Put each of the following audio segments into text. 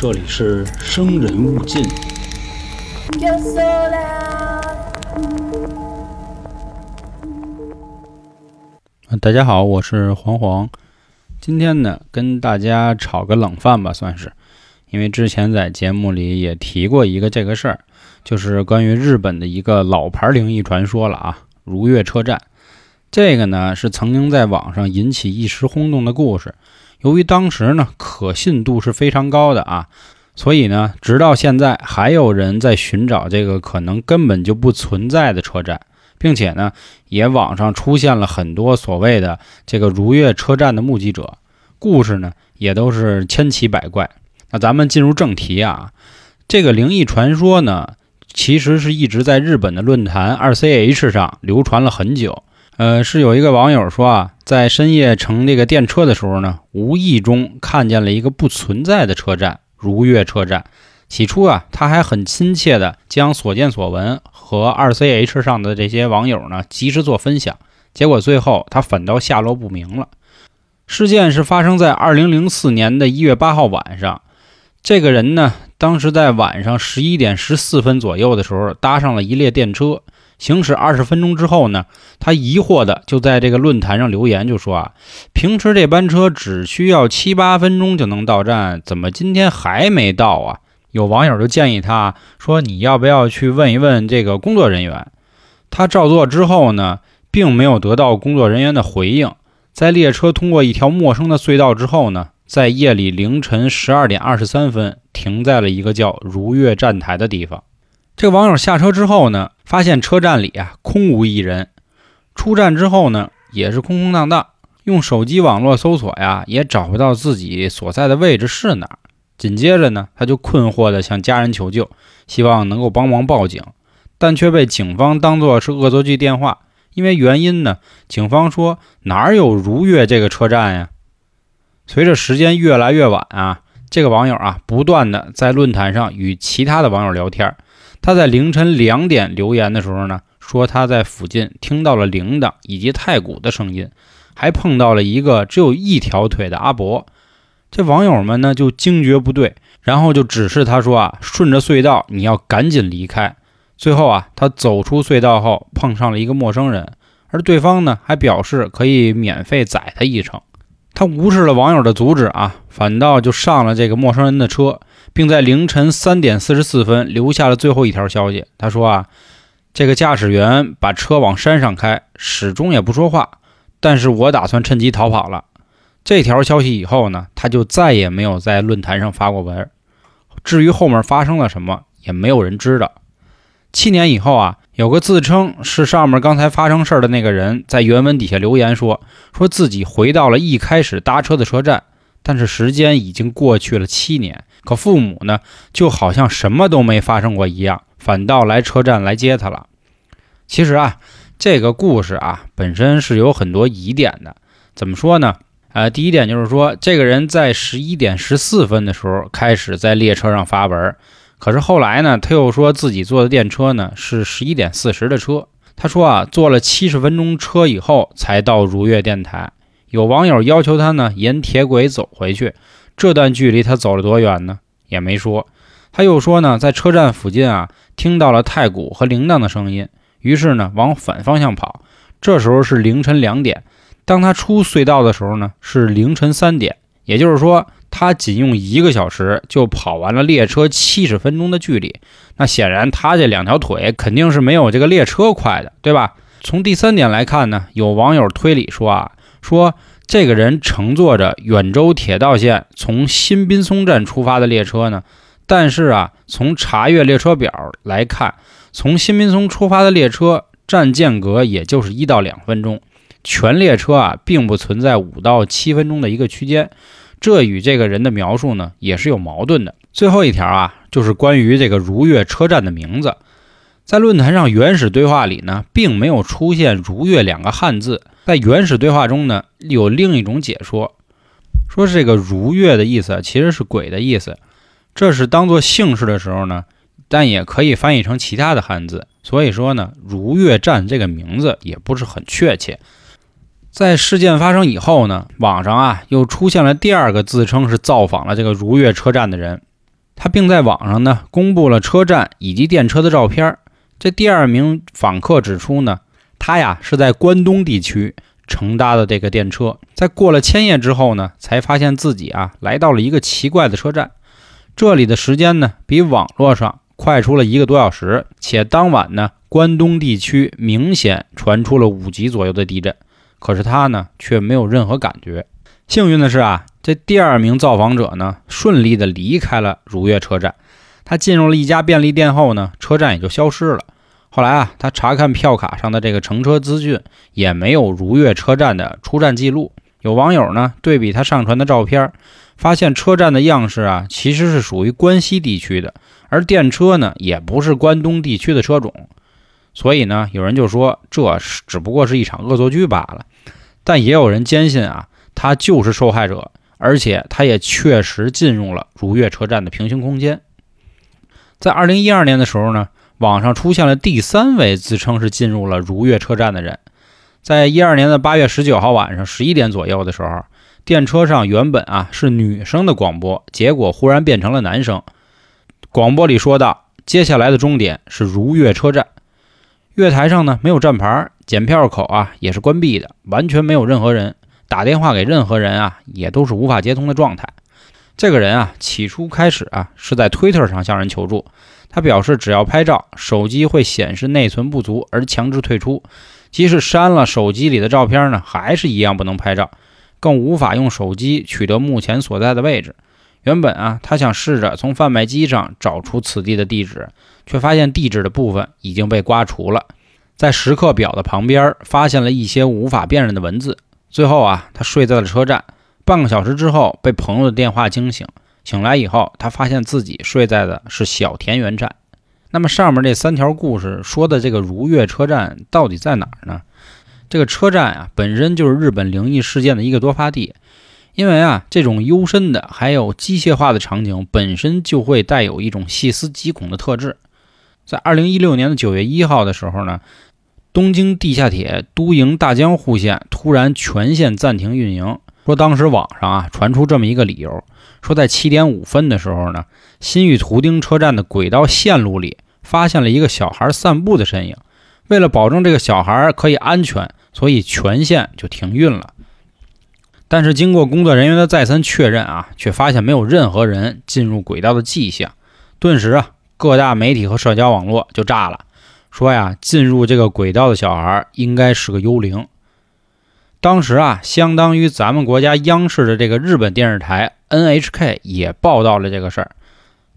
这里是生人勿近。大家好，我是黄黄。今天呢，跟大家炒个冷饭吧，算是。因为之前在节目里也提过一个这个事儿，就是关于日本的一个老牌灵异传说了啊，如月车站。这个呢是曾经在网上引起一时轰动的故事。由于当时呢可信度是非常高的啊，所以呢，直到现在还有人在寻找这个可能根本就不存在的车站，并且呢，也网上出现了很多所谓的这个如月车站的目击者，故事呢也都是千奇百怪。那咱们进入正题啊，这个灵异传说呢，其实是一直在日本的论坛二 CH 上流传了很久。呃，是有一个网友说啊，在深夜乘这个电车的时候呢，无意中看见了一个不存在的车站——如月车站。起初啊，他还很亲切地将所见所闻和二 CH 上的这些网友呢及时做分享，结果最后他反倒下落不明了。事件是发生在二零零四年的一月八号晚上，这个人呢，当时在晚上十一点十四分左右的时候搭上了一列电车。行驶二十分钟之后呢，他疑惑的就在这个论坛上留言，就说啊，平时这班车只需要七八分钟就能到站，怎么今天还没到啊？有网友就建议他说，你要不要去问一问这个工作人员？他照做之后呢，并没有得到工作人员的回应。在列车通过一条陌生的隧道之后呢，在夜里凌晨十二点二十三分停在了一个叫如月站台的地方。这个网友下车之后呢，发现车站里啊空无一人。出站之后呢，也是空空荡荡。用手机网络搜索呀，也找不到自己所在的位置是哪儿。紧接着呢，他就困惑地向家人求救，希望能够帮忙报警，但却被警方当作是恶作剧电话。因为原因呢，警方说哪有如月这个车站呀？随着时间越来越晚啊，这个网友啊，不断的在论坛上与其他的网友聊天。他在凌晨两点留言的时候呢，说他在附近听到了铃铛以及太鼓的声音，还碰到了一个只有一条腿的阿伯。这网友们呢就惊觉不对，然后就指示他说啊，顺着隧道你要赶紧离开。最后啊，他走出隧道后碰上了一个陌生人，而对方呢还表示可以免费载他一程。他无视了网友的阻止啊，反倒就上了这个陌生人的车，并在凌晨三点四十四分留下了最后一条消息。他说啊，这个驾驶员把车往山上开，始终也不说话，但是我打算趁机逃跑了。这条消息以后呢，他就再也没有在论坛上发过文。至于后面发生了什么，也没有人知道。七年以后啊，有个自称是上面刚才发生事儿的那个人，在原文底下留言说，说自己回到了一开始搭车的车站，但是时间已经过去了七年，可父母呢，就好像什么都没发生过一样，反倒来车站来接他了。其实啊，这个故事啊，本身是有很多疑点的。怎么说呢？呃，第一点就是说，这个人在十一点十四分的时候开始在列车上发文。可是后来呢，他又说自己坐的电车呢是十一点四十的车。他说啊，坐了七十分钟车以后才到如月电台。有网友要求他呢沿铁轨走回去，这段距离他走了多远呢？也没说。他又说呢，在车站附近啊听到了太鼓和铃铛的声音，于是呢往反方向跑。这时候是凌晨两点，当他出隧道的时候呢是凌晨三点，也就是说。他仅用一个小时就跑完了列车七十分钟的距离，那显然他这两条腿肯定是没有这个列车快的，对吧？从第三点来看呢，有网友推理说啊，说这个人乘坐着远州铁道线从新滨松站出发的列车呢，但是啊，从查阅列车表来看，从新滨松出发的列车站间隔也就是一到两分钟，全列车啊并不存在五到七分钟的一个区间。这与这个人的描述呢也是有矛盾的。最后一条啊，就是关于这个如月车站的名字，在论坛上原始对话里呢，并没有出现“如月”两个汉字。在原始对话中呢，有另一种解说，说这个“如月”的意思其实是鬼的意思，这是当做姓氏的时候呢，但也可以翻译成其他的汉字。所以说呢，如月站这个名字也不是很确切。在事件发生以后呢，网上啊又出现了第二个自称是造访了这个如月车站的人。他并在网上呢公布了车站以及电车的照片。这第二名访客指出呢，他呀是在关东地区乘搭的这个电车，在过了千叶之后呢，才发现自己啊来到了一个奇怪的车站。这里的时间呢比网络上快出了一个多小时，且当晚呢关东地区明显传出了五级左右的地震，可是他呢却没有任何感觉。幸运的是啊，这第二名造访者呢顺利的离开了如月车站。他进入了一家便利店后呢，车站也就消失了。后来啊，他查看票卡上的这个乘车资讯，也没有如月车站的出站记录。有网友呢对比他上传的照片，发现车站的样式啊其实是属于关西地区的，而电车呢也不是关东地区的车种。所以呢，有人就说这是只不过是一场恶作剧罢了。但也有人坚信啊，他就是受害者，而且他也确实进入了如月车站的平行空间。在二零一二年的时候呢，网上出现了第三位自称是进入了如月车站的人。在一二年的八月十九号晚上十一点左右的时候，电车上原本啊是女生的广播，结果忽然变成了男生。广播里说道：“接下来的终点是如月车站，月台上呢没有站牌，检票口啊也是关闭的，完全没有任何人。打电话给任何人啊也都是无法接通的状态。”这个人啊，起初开始啊是在推特上向人求助。他表示，只要拍照，手机会显示内存不足而强制退出。即使删了手机里的照片呢，还是一样不能拍照，更无法用手机取得目前所在的位置。原本啊，他想试着从贩卖机上找出此地的地址，却发现地址的部分已经被刮除了。在时刻表的旁边发现了一些无法辨认的文字。最后啊，他睡在了车站。半个小时之后，被朋友的电话惊醒。醒来以后，他发现自己睡在的是小田园站。那么上面这三条故事说的这个如月车站到底在哪儿呢？这个车站啊，本身就是日本灵异事件的一个多发地。因为啊，这种幽深的还有机械化的场景本身就会带有一种细思极恐的特质。在二零一六年的九月一号的时候呢，东京地下铁都营大江户线突然全线暂停运营。说当时网上啊传出这么一个理由，说在七点五分的时候呢，新玉图町车站的轨道线路里发现了一个小孩散步的身影。为了保证这个小孩可以安全，所以全线就停运了。但是经过工作人员的再三确认啊，却发现没有任何人进入轨道的迹象。顿时啊，各大媒体和社交网络就炸了，说呀，进入这个轨道的小孩应该是个幽灵。当时啊，相当于咱们国家央视的这个日本电视台 NHK 也报道了这个事儿。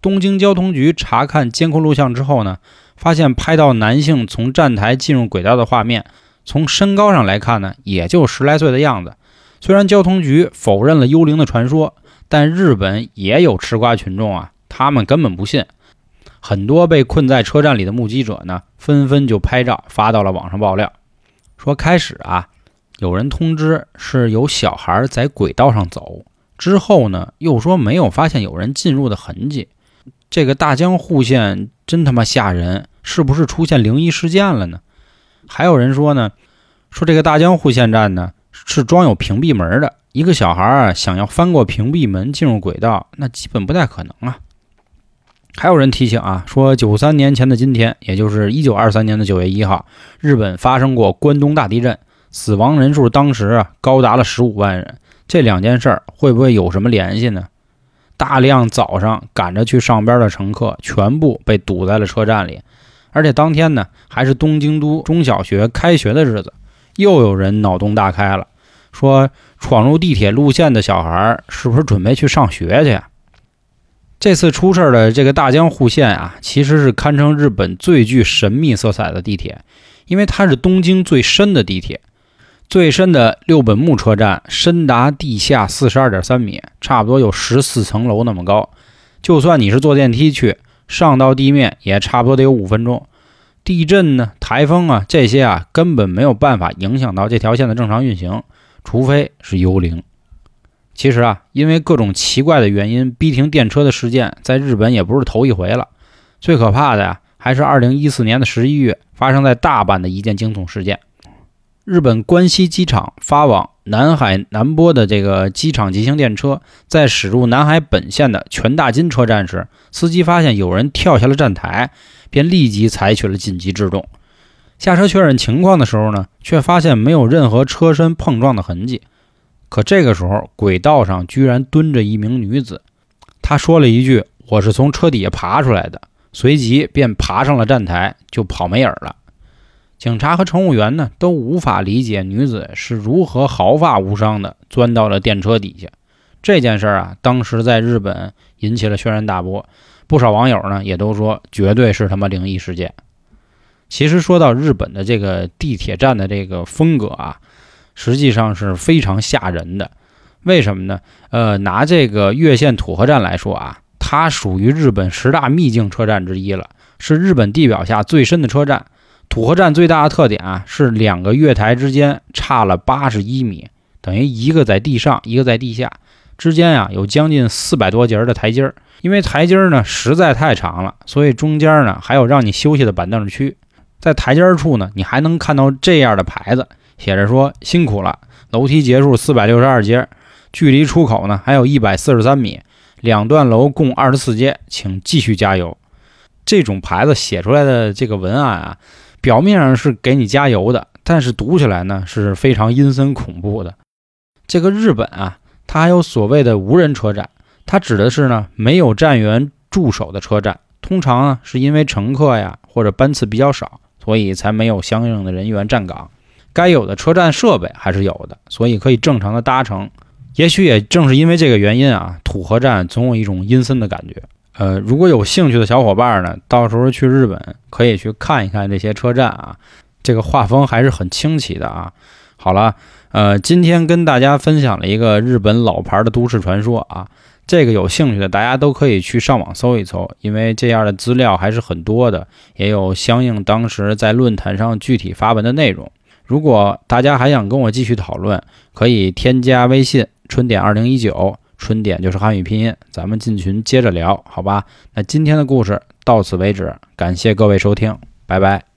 东京交通局查看监控录像之后呢，发现拍到男性从站台进入轨道的画面，从身高上来看呢，也就十来岁的样子。虽然交通局否认了幽灵的传说，但日本也有吃瓜群众啊，他们根本不信。很多被困在车站里的目击者呢，纷纷就拍照发到了网上爆料，说开始啊。有人通知是有小孩在轨道上走，之后呢又说没有发现有人进入的痕迹。这个大江户线真他妈吓人，是不是出现灵异事件了呢？还有人说呢，说这个大江户线站呢是装有屏蔽门的，一个小孩啊想要翻过屏蔽门进入轨道，那基本不太可能啊。还有人提醒啊，说九三年前的今天，也就是一九二三年的九月一号，日本发生过关东大地震。死亡人数当时啊高达了十五万人，这两件事儿会不会有什么联系呢？大量早上赶着去上班的乘客全部被堵在了车站里，而且当天呢还是东京都中小学开学的日子，又有人脑洞大开了，说闯入地铁路线的小孩是不是准备去上学去呀？这次出事的这个大江户线啊，其实是堪称日本最具神秘色彩的地铁，因为它是东京最深的地铁。最深的六本木车站深达地下四十二点三米，差不多有十四层楼那么高。就算你是坐电梯去，上到地面也差不多得有五分钟。地震呢、台风啊这些啊，根本没有办法影响到这条线的正常运行，除非是幽灵。其实啊，因为各种奇怪的原因逼停电车的事件，在日本也不是头一回了。最可怕的呀，还是二零一四年的十一月发生在大阪的一件惊悚事件。日本关西机场发往南海南波的这个机场急行电车在驶入南海本线的全大金车站时，司机发现有人跳下了站台，便立即采取了紧急制动。下车确认情况的时候呢，却发现没有任何车身碰撞的痕迹。可这个时候，轨道上居然蹲着一名女子，她说了一句：“我是从车底下爬出来的。”随即便爬上了站台，就跑没影了。警察和乘务员呢都无法理解女子是如何毫发无伤的钻到了电车底下。这件事啊，当时在日本引起了轩然大波，不少网友呢也都说绝对是他妈灵异事件。其实说到日本的这个地铁站的这个风格啊，实际上是非常吓人的。为什么呢？呃，拿这个越线土河站来说啊。它属于日本十大秘境车站之一了，是日本地表下最深的车站。土河站最大的特点啊，是两个月台之间差了八十一米，等于一个在地上，一个在地下，之间啊有将近四百多节的台阶儿。因为台阶儿呢实在太长了，所以中间呢还有让你休息的板凳区。在台阶儿处呢，你还能看到这样的牌子，写着说辛苦了，楼梯结束四百六十二阶，距离出口呢还有一百四十三米。两段楼共二十四阶，请继续加油。这种牌子写出来的这个文案啊，表面上是给你加油的，但是读起来呢是非常阴森恐怖的。这个日本啊，它还有所谓的无人车站，它指的是呢没有站员驻守的车站。通常呢是因为乘客呀或者班次比较少，所以才没有相应的人员站岗。该有的车站设备还是有的，所以可以正常的搭乘。也许也正是因为这个原因啊，土河站总有一种阴森的感觉。呃，如果有兴趣的小伙伴呢，到时候去日本可以去看一看这些车站啊，这个画风还是很清奇的啊。好了，呃，今天跟大家分享了一个日本老牌的都市传说啊，这个有兴趣的大家都可以去上网搜一搜，因为这样的资料还是很多的，也有相应当时在论坛上具体发文的内容。如果大家还想跟我继续讨论，可以添加微信。春点二零一九，春点就是汉语拼音，咱们进群接着聊，好吧？那今天的故事到此为止，感谢各位收听，拜拜。